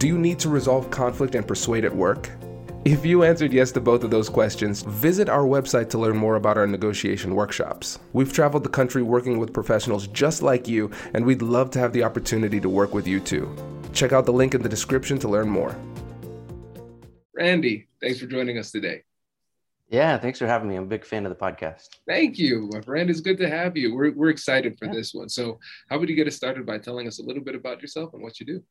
Do you need to resolve conflict and persuade at work? If you answered yes to both of those questions, visit our website to learn more about our negotiation workshops. We've traveled the country working with professionals just like you, and we'd love to have the opportunity to work with you too. Check out the link in the description to learn more. Randy, thanks for joining us today. Yeah, thanks for having me. I'm a big fan of the podcast. Thank you, my friend. It's good to have you. We're, we're excited for yeah. this one. So, how would you get us started by telling us a little bit about yourself and what you do?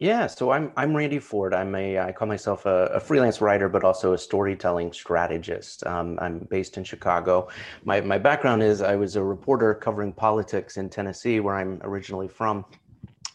Yeah, so I'm I'm Randy Ford. I'm a I call myself a, a freelance writer, but also a storytelling strategist. Um, I'm based in Chicago. My my background is I was a reporter covering politics in Tennessee, where I'm originally from,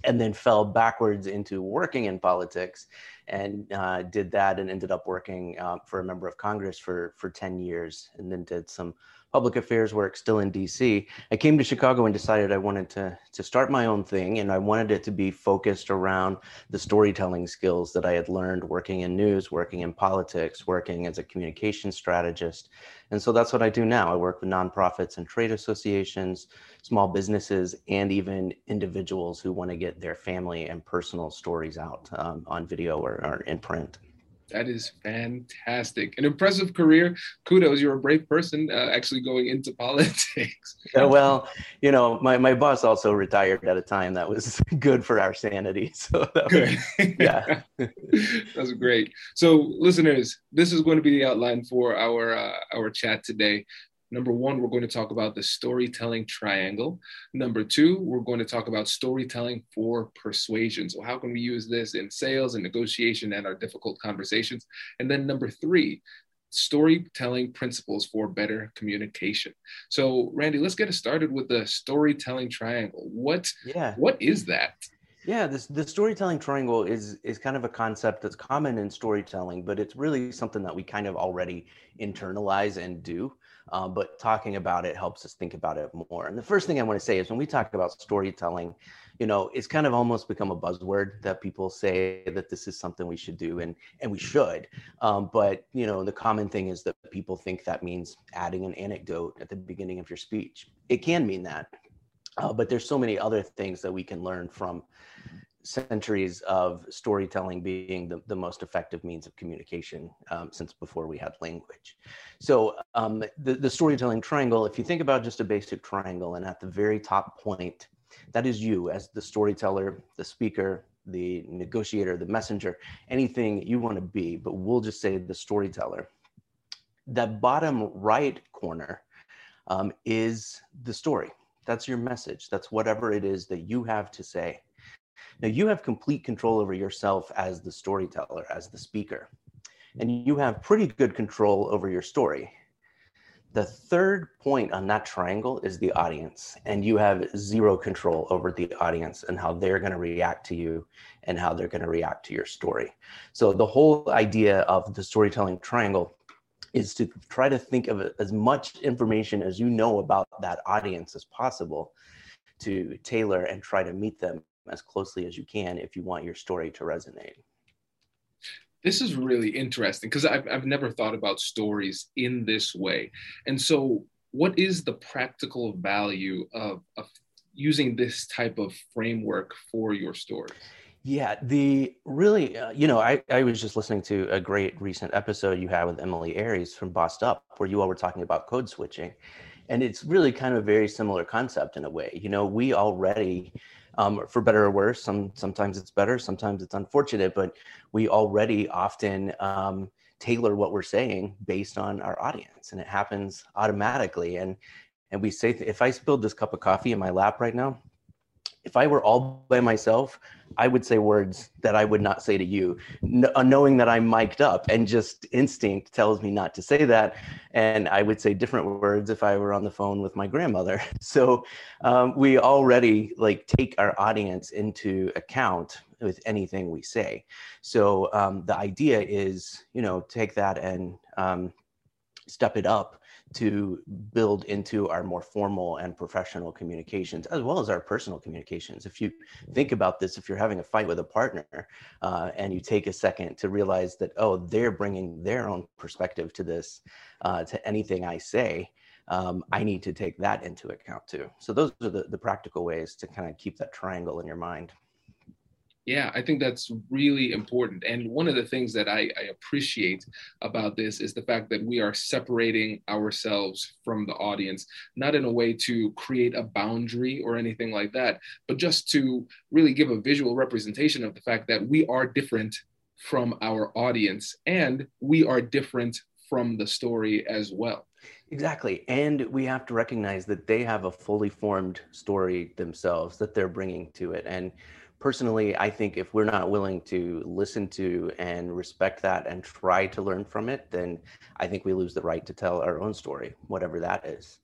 and then fell backwards into working in politics, and uh, did that, and ended up working uh, for a member of Congress for for ten years, and then did some public affairs work still in DC. I came to Chicago and decided I wanted to, to start my own thing, and I wanted it to be focused around the storytelling skills that I had learned working in news, working in politics, working as a communication strategist. And so that's what I do now. I work with nonprofits and trade associations, small businesses, and even individuals who want to get their family and personal stories out um, on video or, or in print. That is fantastic. An impressive career. Kudos. You're a brave person uh, actually going into politics. yeah, well, you know, my, my boss also retired at a time that was good for our sanity. So good. Was, yeah. That's great. So listeners, this is going to be the outline for our uh, our chat today. Number one, we're going to talk about the storytelling triangle. Number two, we're going to talk about storytelling for persuasion. So, how can we use this in sales and negotiation and our difficult conversations? And then number three, storytelling principles for better communication. So, Randy, let's get it started with the storytelling triangle. What, yeah. what is that? Yeah, this the storytelling triangle is is kind of a concept that's common in storytelling, but it's really something that we kind of already internalize and do. Uh, but talking about it helps us think about it more. And the first thing I want to say is when we talk about storytelling, you know, it's kind of almost become a buzzword that people say that this is something we should do, and and we should. Um, but you know, the common thing is that people think that means adding an anecdote at the beginning of your speech. It can mean that, uh, but there's so many other things that we can learn from centuries of storytelling being the, the most effective means of communication um, since before we had language. So um, the, the storytelling triangle, if you think about just a basic triangle and at the very top point, that is you as the storyteller, the speaker, the negotiator, the messenger, anything you want to be, but we'll just say the storyteller. That bottom right corner um, is the story. That's your message. That's whatever it is that you have to say. Now you have complete control over yourself as the storyteller, as the speaker, and you have pretty good control over your story. The third point on that triangle is the audience, and you have zero control over the audience and how they're going to react to you and how they're going to react to your story. So, the whole idea of the storytelling triangle is to try to think of as much information as you know about that audience as possible to tailor and try to meet them as closely as you can if you want your story to resonate. This is really interesting because I've, I've never thought about stories in this way. And so, what is the practical value of, of using this type of framework for your story? Yeah, the really, uh, you know, I, I was just listening to a great recent episode you had with Emilie Aries from Bossed Up, where you all were talking about code switching. And it's really kind of a very similar concept in a way. You know, we already um, for better or worse. Some sometimes it's better, sometimes it's unfortunate, but we already often um, tailor what we're saying based on our audience, and it happens automatically. And and we say, if I spilled this cup of coffee in my lap right now, if I were all by myself, I would say words that I would not say to you, uh, knowing that I'm mic'd up, and just instinct tells me not to say that. And I would say different words if I were on the phone with my grandmother. So um, we already like take our audience into account with anything we say. So um, the idea is, you know, take that and um, step it up to build into our more formal and professional communications as well as our personal communications. If you think about this if you're having a fight with a partner uh, and you take a second to realize that oh they're bringing their own perspective to this uh, to anything i say um, i need to take that into account too. So those are the, the practical ways to kind of keep that triangle in your mind yeah, I think that's really important. And one of the things that I, I, appreciate about this is the fact that we are separating ourselves from the audience, not in a way to create a boundary or anything like that, but just to really give a visual representation of the fact that we are different from our audience and we are different from the story as well. Exactly. And we have to recognize that they have a fully formed story themselves that they're bringing to it. And personally, I think if we're not willing to listen to and respect that and try to learn from it, then I think we lose the right to tell our own story, whatever that is.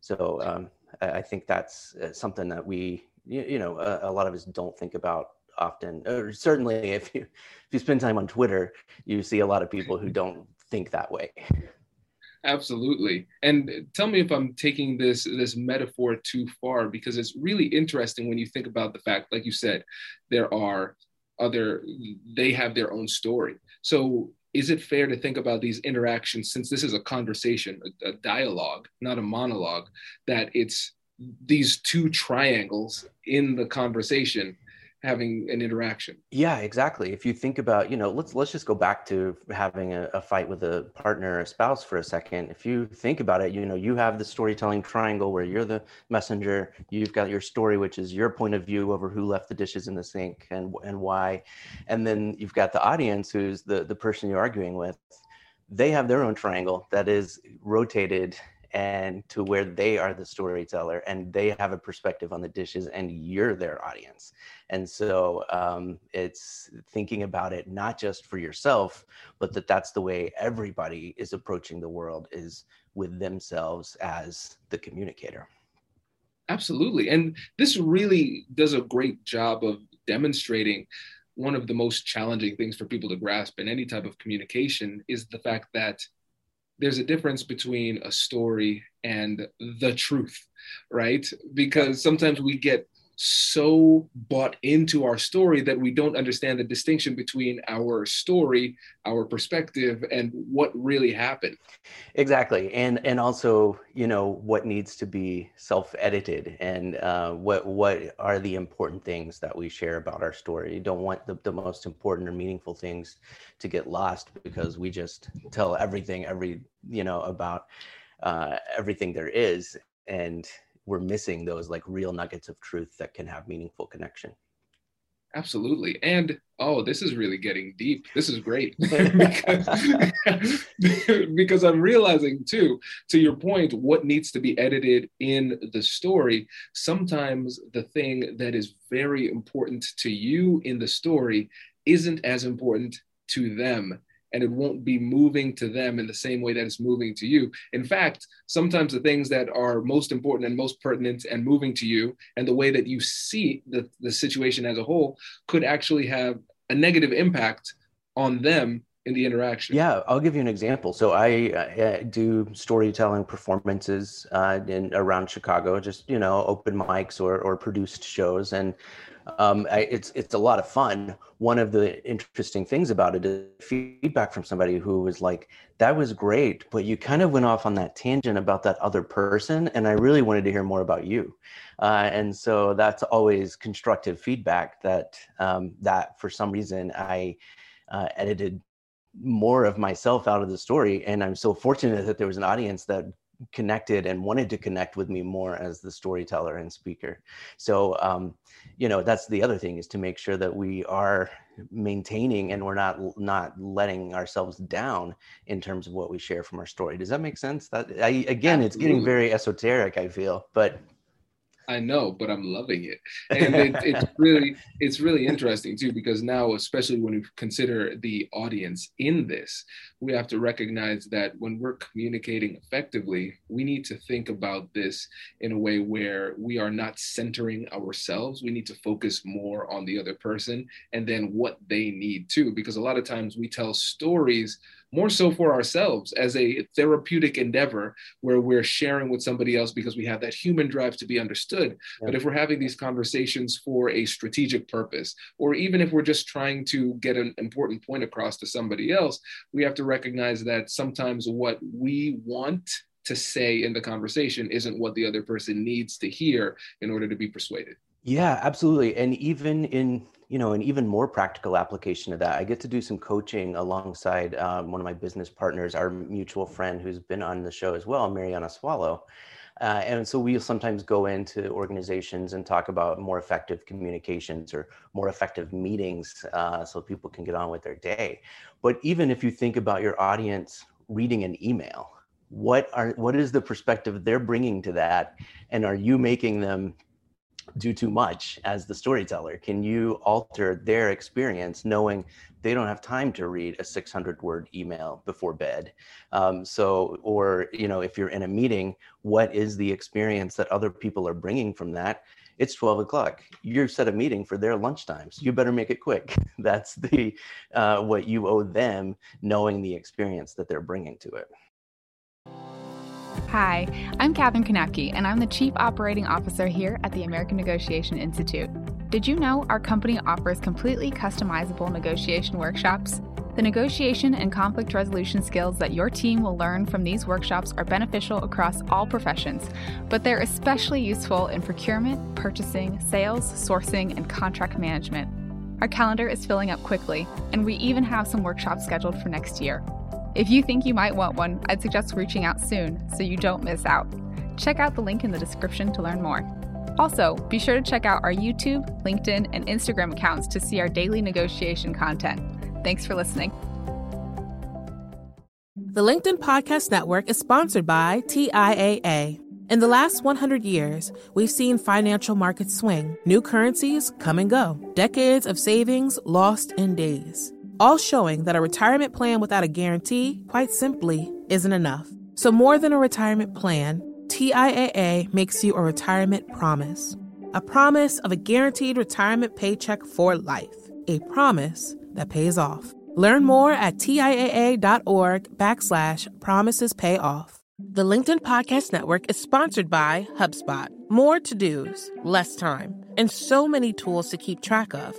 So um, I think that's uh, something that we, you, know, a, a, lot of us don't think about often. Or certainly, if you if you spend time on Twitter, you see a lot of people who don't think that way. Absolutely. And tell me if I'm taking this this metaphor too far because it's really interesting when you think about the fact like you said there are other they have their own story. So is it fair to think about these interactions since this is a conversation, a, a dialogue, not a monologue that it's these two triangles in the conversation having an interaction. Yeah exactly. If you think about you know let's let's just go back to having a, a, fight with a partner or a spouse for a second. If you think about it you know you have the storytelling triangle where you're the messenger. You've got your story which is your point of view over who left the dishes in the sink and and why. And then you've got the audience who's the the person you're arguing with. They have their own triangle that is rotated and to where they are the storyteller and they have a perspective on the dishes and you're their audience. And so um, it's thinking about it not just for yourself but that that's the way everybody is approaching the world is with themselves as the communicator. Absolutely. And this really does a great job of demonstrating one of the most challenging things for people to grasp in any type of communication is the fact that there's a difference between a story and the truth, right? Because sometimes we get so bought into our story that we don't understand the distinction between our story, our perspective, and what really happened. Exactly, and and also you know what needs to be self-edited, and uh, what what are the important things that we share about our story. You don't want the, the most important or meaningful things to get lost because we just tell everything every you know about uh, everything there is and we're missing those like real nuggets of truth that can have meaningful connection. Absolutely. And oh this is really getting deep. This is great. Because, because i'm realizing too to your point what needs to be edited in the story sometimes the thing that is very important to you in the story isn't as important to them and it won't be moving to them in the same way that it's moving to you. In fact, sometimes the things that are most important and most pertinent and moving to you and the way that you see the, the situation as a whole could actually have a negative impact on them in the interaction. Yeah, I'll give you an example. So I uh, do storytelling performances uh, in around Chicago, just you know, open mics or or produced shows, and um, I, it's it's a lot of fun. One of the interesting things about it is feedback from somebody who was like, "That was great, but you kind of went off on that tangent about that other person, and I really wanted to hear more about you." Uh, and so that's always constructive feedback that um, that for some reason I uh, edited more of myself out of the story, and I'm so fortunate that there was an audience that connected and wanted to connect with me more as the storyteller and speaker. So, um, you know, that's the other thing is to make sure that we are maintaining and we're not not letting ourselves down in terms of what we share from our story. Does that make sense? That I again, Absolutely. it's getting very esoteric. I feel, but I know, but I'm loving it, and it, it's really it's really interesting too because now, especially when we consider the audience in this, we have to recognize that when we're communicating effectively, we need to think about this in a way where we are not centering ourselves. We need to focus more on the other person and then what they need too, because a lot of times we tell stories more so for ourselves as a therapeutic endeavor where we're sharing with somebody else because we have that human drive to be understood. Yeah. But if we're having these conversations for a strategic purpose, or even if we're just trying to get an important point across to somebody else, we have to recognize that sometimes what we want to say in the conversation isn't what the other person needs to hear in order to be persuaded. Yeah, absolutely. And even in you know, an even more practical application of that, I get to do some coaching alongside um, one of my business partners, our mutual friend who's been on the show as well, Mariana Swallow. Uh, and so we sometimes go into organizations and talk about more effective communications or more effective meetings uh, so people can get on with their day. But even if you think about your audience reading an email, what are what is the perspective they're bringing to that, and are you making them do too much as the storyteller? Can you alter their experience knowing they don't have time to read a 600 word email before bed? Um, so, or, you know, if you're in a meeting, what is the experience that other people are bringing from that? It's 12 o'clock. You've set a meeting for their lunchtimes. You better make it quick. That's the uh, what you owe them, knowing the experience that they're bringing to it. Hi, I'm Katherine Kanapke, and I'm the Chief Operating Officer here at the American Negotiation Institute. Did you know our company offers completely customizable negotiation workshops? The negotiation and conflict resolution skills that your team will learn from these workshops are beneficial across all professions, but they're especially useful in procurement, purchasing, sales, sourcing, and contract management. Our calendar is filling up quickly, and we even have some workshops scheduled for next year. If you think you might want one, I'd suggest reaching out soon so you don't miss out. Check out the link in the description to learn more. Also, be sure to check out our YouTube, LinkedIn, and Instagram accounts to see our daily negotiation content. Thanks for listening. The LinkedIn Podcast Network is sponsored by TIAA. In the last 100 years, we've seen financial markets swing, new currencies come and go, decades of savings lost in days all showing that a retirement plan without a guarantee, quite simply, isn't enough. So, more than a retirement plan, TIAA makes you a retirement promise a promise of a guaranteed retirement paycheck for life, a promise that pays off. Learn more at TIAA.org backslash promises pay off. The LinkedIn Podcast Network is sponsored by HubSpot. More to dos, less time, and so many tools to keep track of.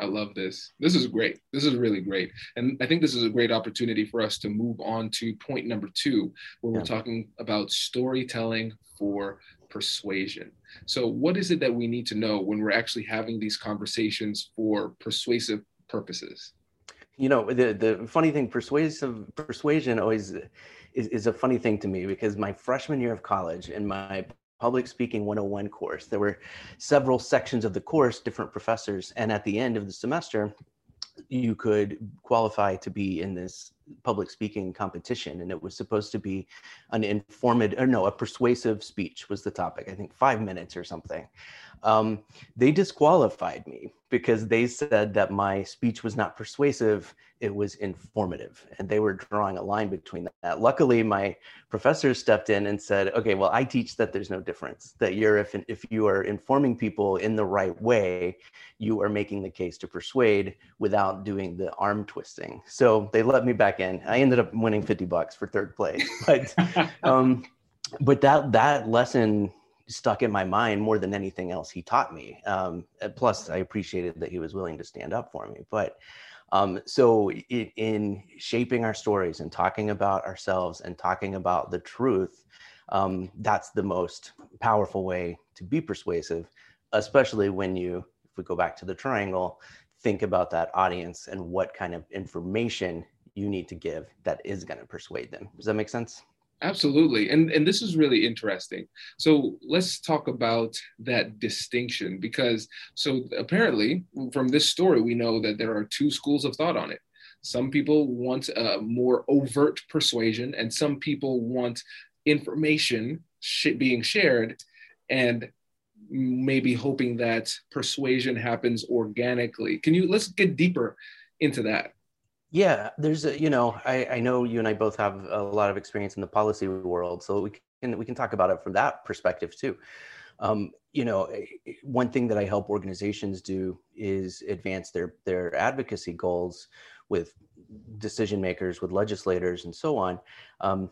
I love this. This is great. This is really great. And I think this is a great opportunity for us to move on to point number two, where yeah. we're talking about storytelling for persuasion. So, what is it that we need to know when we're actually having these conversations for persuasive purposes? You know, the, the funny thing, persuasive persuasion always is, is a funny thing to me because my freshman year of college in my public speaking 101 course. There were several sections of the course, different professors, and at the end of the semester, you could qualify to be in this public speaking competition and it was supposed to be an informative or no a persuasive speech was the topic i think five minutes or something um, they disqualified me because they said that my speech was not persuasive it was informative and they were drawing a line between that. Luckily my professor stepped in and said okay well i teach that there's no difference that you're if, if you are informing people in the right way you are making the case to persuade without doing the arm twisting. So they let me back in. I ended up winning 50 bucks for third place but um, but that that lesson stuck in my mind more than anything else he taught me. Um, plus, I appreciated that he was willing to stand up for me. But um, so, in, in, shaping our stories and talking about ourselves and talking about the truth, um, that's the most powerful way to be persuasive, especially when you, if we go back to the triangle, think about that audience and what kind of information you need to give that is going to persuade them. Does that make sense? Absolutely. And and this is really interesting. So let's talk about that distinction because so apparently from this story we know that there are two schools of thought on it. Some people want a more overt persuasion and some people want information sh- being shared and maybe hoping that persuasion happens organically. Can you let's get deeper into that? Yeah, there's a, you know, I, I know you and I both have a lot of experience in the policy world, so we can we can talk about it from that perspective too. Um, you know, eh, eh, one thing that I help organizations do is advance their their advocacy goals with decision makers, with legislators, and so on. Um,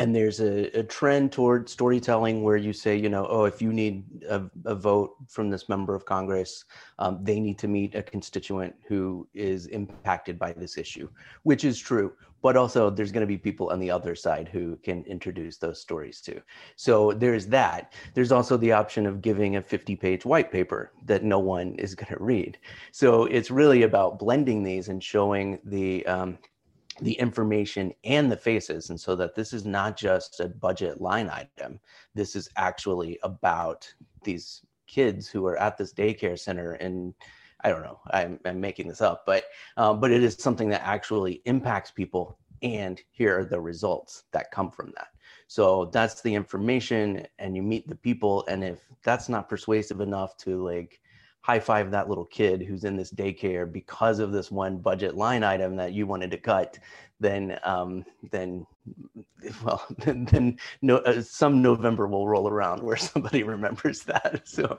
and there's a, a, trend toward storytelling where you say, you know, oh, if you need a, a vote from this member of Congress, um, they need to meet a constituent who is impacted by this issue, which is true. But also, there's going to be people on the other side who can introduce those stories too. So there's that. There's also the option of giving a 50 page white paper that no one is going to read. So it's really about blending these and showing the um, the information and the faces and so that this is not just a budget line item. This is actually about these kids who are at this daycare center and i don't know i'm, I'm making this up but um, but it is something that actually impacts people and here are the results that come from that. So that's the information and you meet the people and if that's not persuasive enough to like high five that little kid who's in this daycare because of this one budget line item that you wanted to cut, then um, then well then, then no uh, some November will roll around where somebody remembers that. So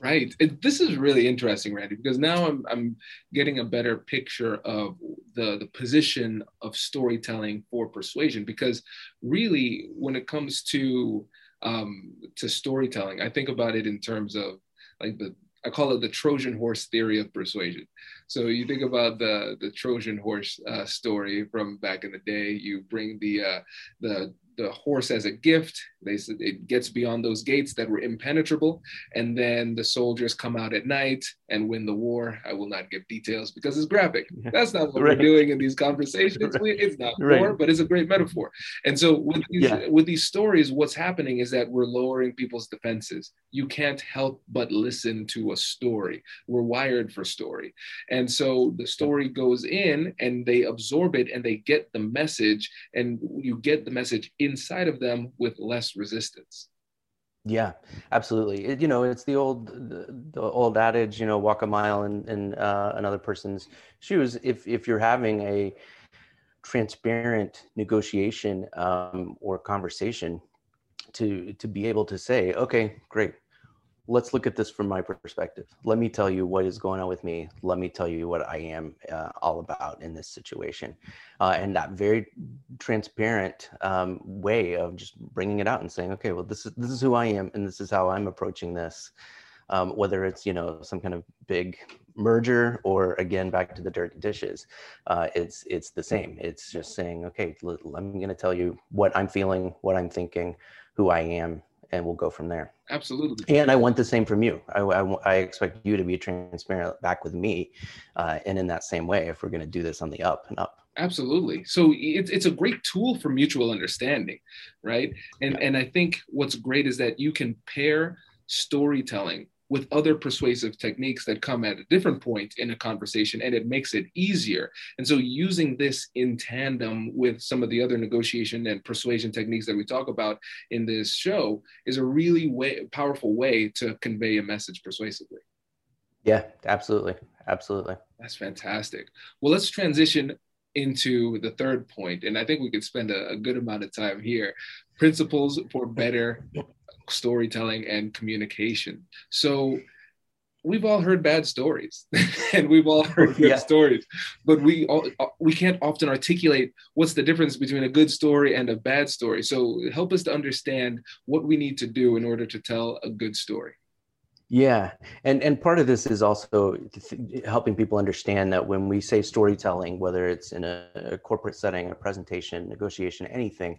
right, it, this is really interesting, Randy, because now I'm I'm getting a better picture of the the position of storytelling for persuasion. Because really, when it comes to um, to storytelling, I think about it in terms of like the I call it the Trojan horse theory of persuasion. So you think about the the Trojan horse uh, story from back in the day. You bring the uh, the the horse as a gift. They said it gets beyond those gates that were impenetrable, and then the soldiers come out at night and win the war. I will not give details because it's graphic. That's not what right. we're doing in these conversations. Right. It's not right. war, but it's a great metaphor. And so with these, yeah. with these stories, what's happening is that we're lowering people's defenses. You can't help but listen to a story. We're wired for story, and so the story goes in, and they absorb it, and they get the message, and you get the message inside of them with less resistance. Yeah, absolutely. It, you know, it's the old the, the, old adage, you know, walk a mile in, in uh, another person's shoes. If if you're having a transparent negotiation um, or conversation, to to be able to say, okay, great, let's look at this from my perspective. Let me tell you what is going on with me. Let me tell you what I am uh, all about in this situation. Uh, and that very transparent um, way of just bringing it out and saying, okay, well, this is, this is who I am and this is how I'm approaching this. Um, whether it's, you know, some kind of big merger or again, back to the dirty dishes, uh, it's, it's the same. It's just saying, okay, I'm going to tell you what I'm feeling, what I'm thinking, who I am, and we'll go from there. Absolutely. And I want the same from you. I, I, I expect you to be transparent back with me, uh, and in that same way, if we're going to do this on the up and up. Absolutely. So it's it's a great tool for mutual understanding, right? And yeah. and I think what's great is that you can pair storytelling with other persuasive techniques that come at a different point in a conversation and it makes it easier. And so using this in tandem with some of the other negotiation and persuasion techniques that we talk about in this show is a really way, powerful way to convey a message persuasively. Yeah, absolutely. Absolutely. That's fantastic. Well, let's transition into the third point, and I think we could spend a, a good amount of time here. Principles for better storytelling and communication. So we've all heard bad stories and we've all heard good yeah. stories but we all, uh, we can't often articulate what's the difference between a good story and a bad story so help us to understand what we need to do in order to tell a good story Yeah, and and part of this is also th- helping people understand that when we say storytelling, whether it's in a, a, corporate setting, a presentation, negotiation, anything,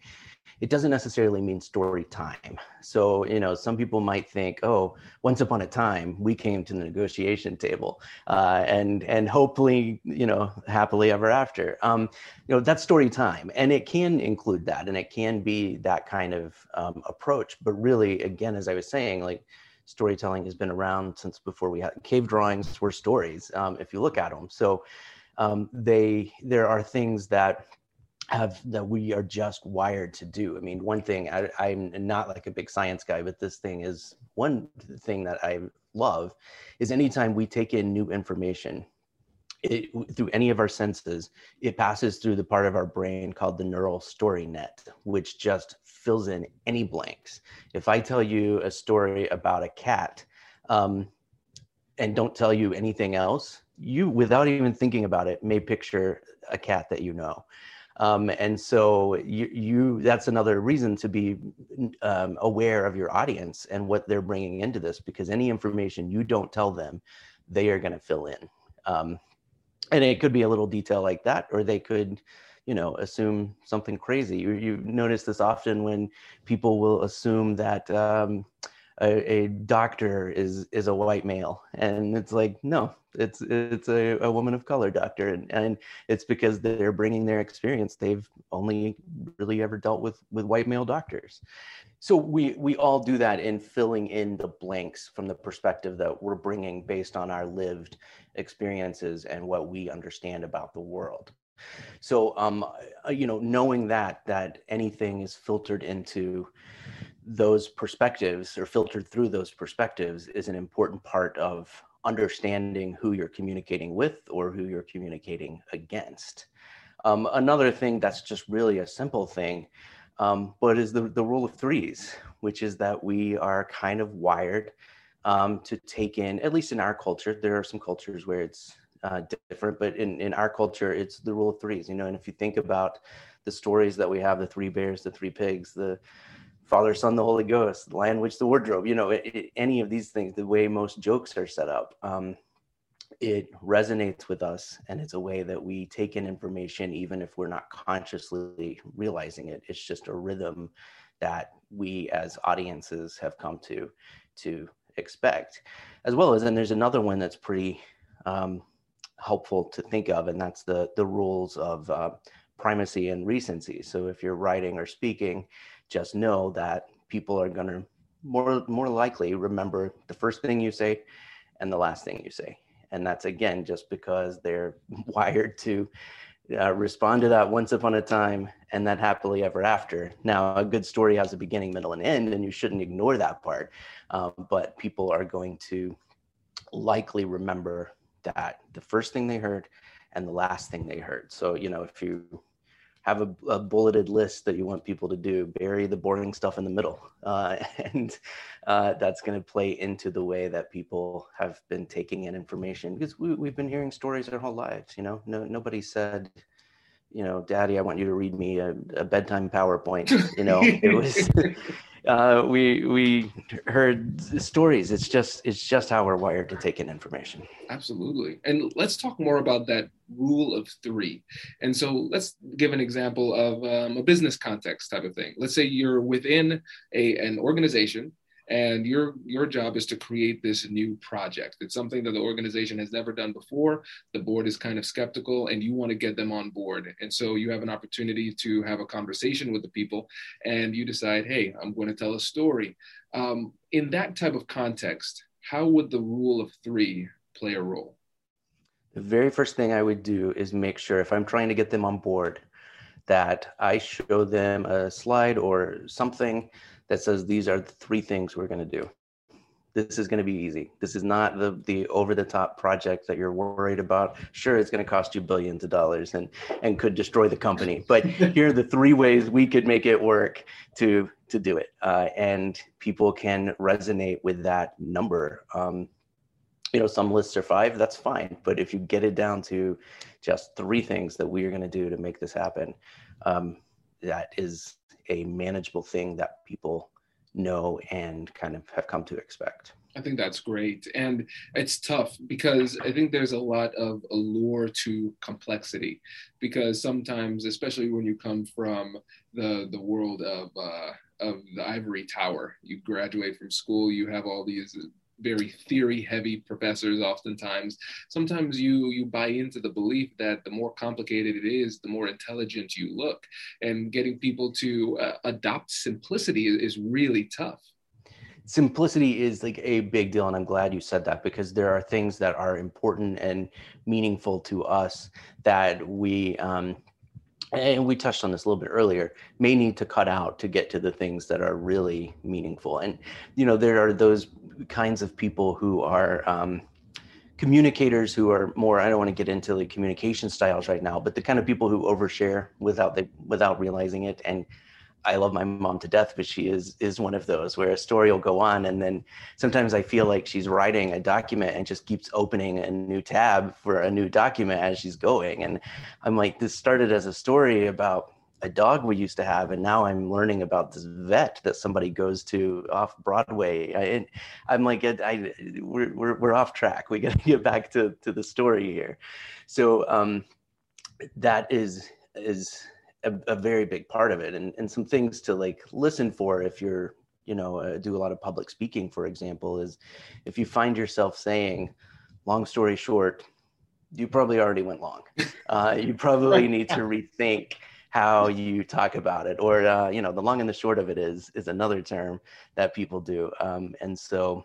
it doesn't necessarily mean story time. So you know, some people might think, oh, once upon a time we came to the negotiation table, uh, and and hopefully you know happily ever after. Um, you know, that's story time, and it can include that, and it can be that kind of um, approach. But really, again, as I was saying, like storytelling has been around since before we had cave drawings were stories um, if you look at them so um, they there are things that have that we are just wired to do. I mean one thing I, i'm not like a big science guy but this thing is one thing that i love is anytime we take in new information it, through any of our senses, it passes through the part of our brain called the neural story net, which just fills in any blanks. If I tell you a story about a cat um, and don't tell you anything else, you, without even thinking about it, may picture a cat that you know. Um, and so you, you, that's another reason to be um, aware of your audience and what they're bringing into this, because any information you don't tell them, they are going to fill in. And it could be a little detail like that, or they could you know assume something crazy. You, you notice this often when people will assume that um, a, a, doctor is is a white male. And it's like no it's it's a, a woman of color doctor. And, and it's because they're bringing their experience. They've only really ever dealt with with white male doctors. So we we all do that in filling in the blanks from the perspective that we're bringing based on our lived experiences and what we understand about the world. So, um, uh, you know, knowing that that anything is filtered into those perspectives or filtered through those perspectives is an important part of understanding who you're communicating with or who you're communicating against. Um, another thing that's just really a simple thing, um, but is the, the rule of threes, which is that we are kind of wired um, to take in, at least in our culture, there are some cultures where it's uh, different, but in, in our culture, it's the rule of threes, you know, and if you think about the stories that we have, the three bears, the three pigs, the Father, Son, the Holy Ghost, the Witch, the Wardrobe, you know, it, it, any of these things, the way most jokes are set up, um, it resonates with us and it's a way that we take in information even if we're not consciously realizing it it's just a rhythm that we as audiences have come to to expect as well as and there's another one that's pretty um, helpful to think of, and that's the the rules of uh, primacy and recency. So if you're writing or speaking, just know that people are going to more more likely remember the first thing you say and the last thing you say, and that's again just because they're wired to. Uh, respond to that once upon a time and that happily ever after. Now, a good story has a beginning, middle, and end, and you shouldn't ignore that part. Um, but people are going to likely remember that the first thing they heard and the last thing they heard. So, you know, if you have a, a bulleted list that you want people to do, bury the boring stuff in the middle. Uh, and uh, that's going to play into the way that people have been taking in information because we, we've been hearing stories our whole lives. You know, no, nobody said, you know, daddy, I want you to read me a, a bedtime PowerPoint. You know, it was, uh, we we heard stories. It's just it's just how we're wired to take in information. Absolutely, and let's talk more about that rule of three. And so let's give an example of um, a business context type of thing. Let's say you're within a an organization and your your job is to create this new project. It's something that the organization has never done before. The board is kind of skeptical and you want to get them on board. And so you have an opportunity to have a conversation with the people and you decide hey i'm going to tell a story. Um, in that type of context how would the rule of three play a role? The very first thing i would do is make sure if i'm trying to get them on board that i show them a slide or something that says these are the three things we're going to do. This is going to be easy. This is not the the over the top project that you're worried about. Sure, it's going to cost you billions of dollars and and could destroy the company. But here are the three ways we could make it work to to do it, uh, and people can resonate with that number. Um, you know, some lists are five. That's fine. But if you get it down to just three things that we are going to do to make this happen, um, that is a manageable thing that people know and kind of have come to expect. I think that's great. And it's tough because I think there's a lot of allure to complexity because sometimes, especially when you come from the, the world of, uh, of the ivory tower, you graduate from school, you have all these very theory heavy professors oftentimes. Sometimes you you buy into the belief that the more complicated it is the more intelligent you look. And getting people to uh, adopt simplicity is, is really tough. Simplicity is like a big deal and i'm glad you said that because there are things that are important and meaningful to us that we um, and we touched on this a little bit earlier may need to cut out to get to the things that are really meaningful. And you know there are those kinds of people who are um, communicators who are more i don't want to get into the communication styles right now but the kind of people who overshare without the without realizing it and I love my mom to death, but she is is one of those where a story will go on, and then sometimes I feel like she's writing a document and just keeps opening a new tab for a new document as she's going, and I'm like, this started as a story about a dog we used to have, and now I'm learning about this vet that somebody goes to off Broadway. I, am like, I, I, we're, we're we're off track. We got to get back to to the story here. So um, that is is a, a, very big part of it and, and some things to like listen for if you're you know uh, do a lot of public speaking for example is if you find yourself saying long story short you probably already went long uh, you probably need to rethink how you talk about it or uh, you know the long and the short of it is is another term that people do um, and so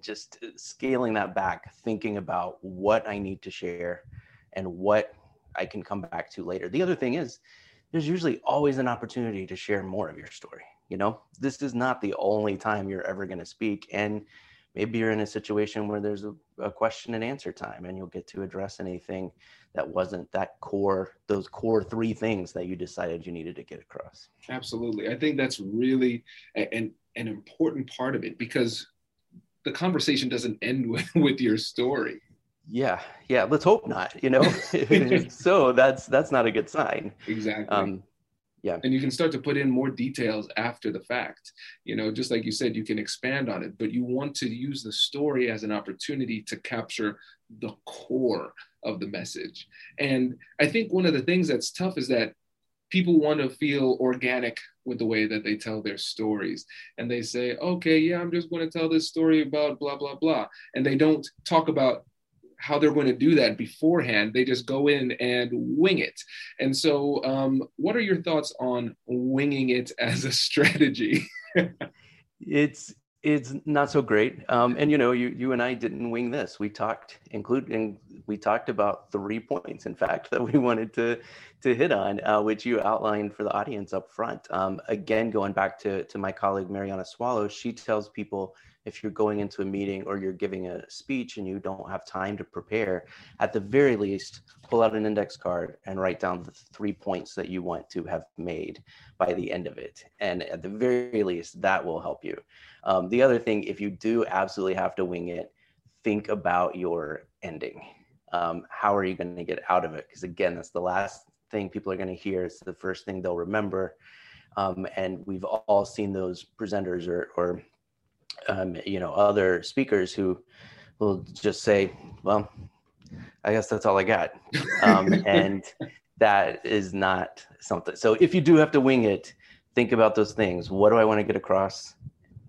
just scaling that back thinking about what i need to share and what I can come back to later. The other thing is, there's usually always an opportunity to share more of your story. You know, this is not the only time you're ever going to speak. And maybe you're in a situation where there's a, a, question and answer time and you'll get to address anything that wasn't that core, those core three things that you decided you needed to get across. Absolutely. I think that's really an, an important part of it because the conversation doesn't end with, with your story. Yeah. Yeah. Let's hope not you know? So that's that's not a good sign. Exactly. Um, yeah. And you can start to put in more details after the fact you know just like you said you can expand on it but you want to use the story as an opportunity to capture the core of the message. And i think one of the things that's tough is that people want to feel organic with the way that they tell their stories. And they say okay yeah i'm just going to tell this story about blah blah blah and they don't talk about how they're going to do that beforehand. They just go in and wing it. And so, um, what are your thoughts on winging it as a strategy? it's it's not so great. Um, and you know, you you and I didn't wing this. We talked, including we talked about three points, in fact, that we wanted to to hit on, uh, which you outlined for the audience up front. Um, again, going back to to my colleague Mariana Swallow, she tells people if you're going into a meeting or you're giving a speech and you don't have time to prepare, at the very least, pull out an index card and write down the three points that you want to have made by the end of it. And at the very least, that will help you. Um, the other thing, if you do absolutely have to wing it, think about your ending. Um, how are you going to get out of it? Because again, that's the last thing people are going to hear. It's the first thing they'll remember. Um, and we've all seen those presenters or, or um, you know, other speakers who will just say, well, I guess that's all I got. Um, and that is not something. So if you do have to wing it, think about those things. What do I want to get across?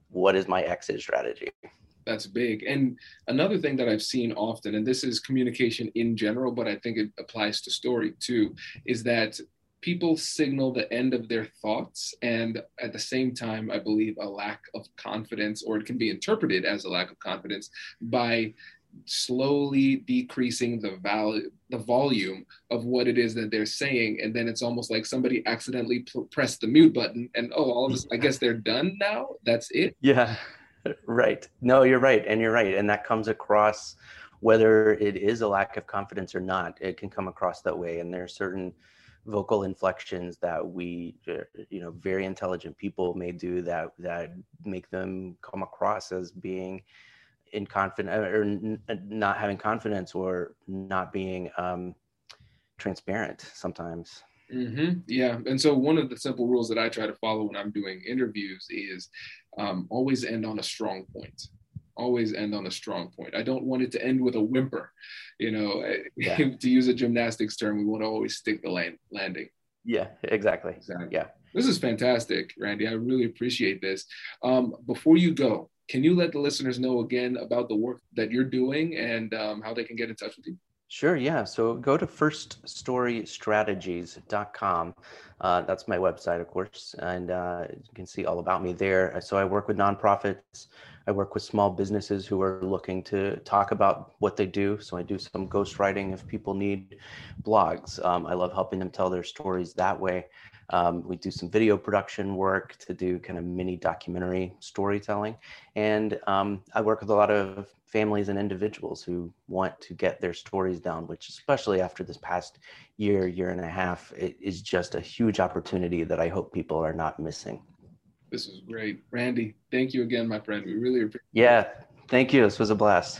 What is my exit strategy? That's big. And another thing that I've seen often, and this is communication in general, but I think it applies to story too, is that people signal the end of their thoughts and at the same time i believe a lack of confidence or it can be interpreted as a lack of confidence by slowly decreasing the value the volume of what it is that they're saying. And then it's almost like somebody accidentally pressed the mute button and oh all of us i guess they're done now? That's it? Yeah right. No you're right and you're right and that comes across whether it is a lack of confidence or not it can come across that way and there are certain vocal inflections that we uh, you know very intelligent people may do that that make them come across as being in confident or n- not having confidence or not being um, transparent sometimes mm-hmm. yeah and so one of the simple rules that i try to follow when i'm doing interviews is um, always end on a strong point always end on a strong point. I don't want it to end with a whimper. You know, Yeah. to use a gymnastics term, we want to always stick the land, landing. Yeah, exactly. Exactly. Yeah. This is fantastic, Randy. I really appreciate this. Um, before you go, can you let the listeners know again about the work that you're doing and um, how they can get in touch with you? Sure, yeah. So go to firststorystrategies.com. Uh, that's my website, of course, and uh, you can see all about me there. So I work with nonprofits. I work with small businesses who are looking to talk about what they do. So I do some ghostwriting if people need blogs. Um, I love helping them tell their stories that way. Um, we do some video production work to do kind of mini documentary storytelling. And um, I work with a lot of families and individuals who want to get their stories down, which, especially after this past year, year and a half, it is just a huge opportunity that I hope people are not missing. This is great. Randy, thank you again, my friend. We really appreciate it. Yeah, thank you. This was a blast.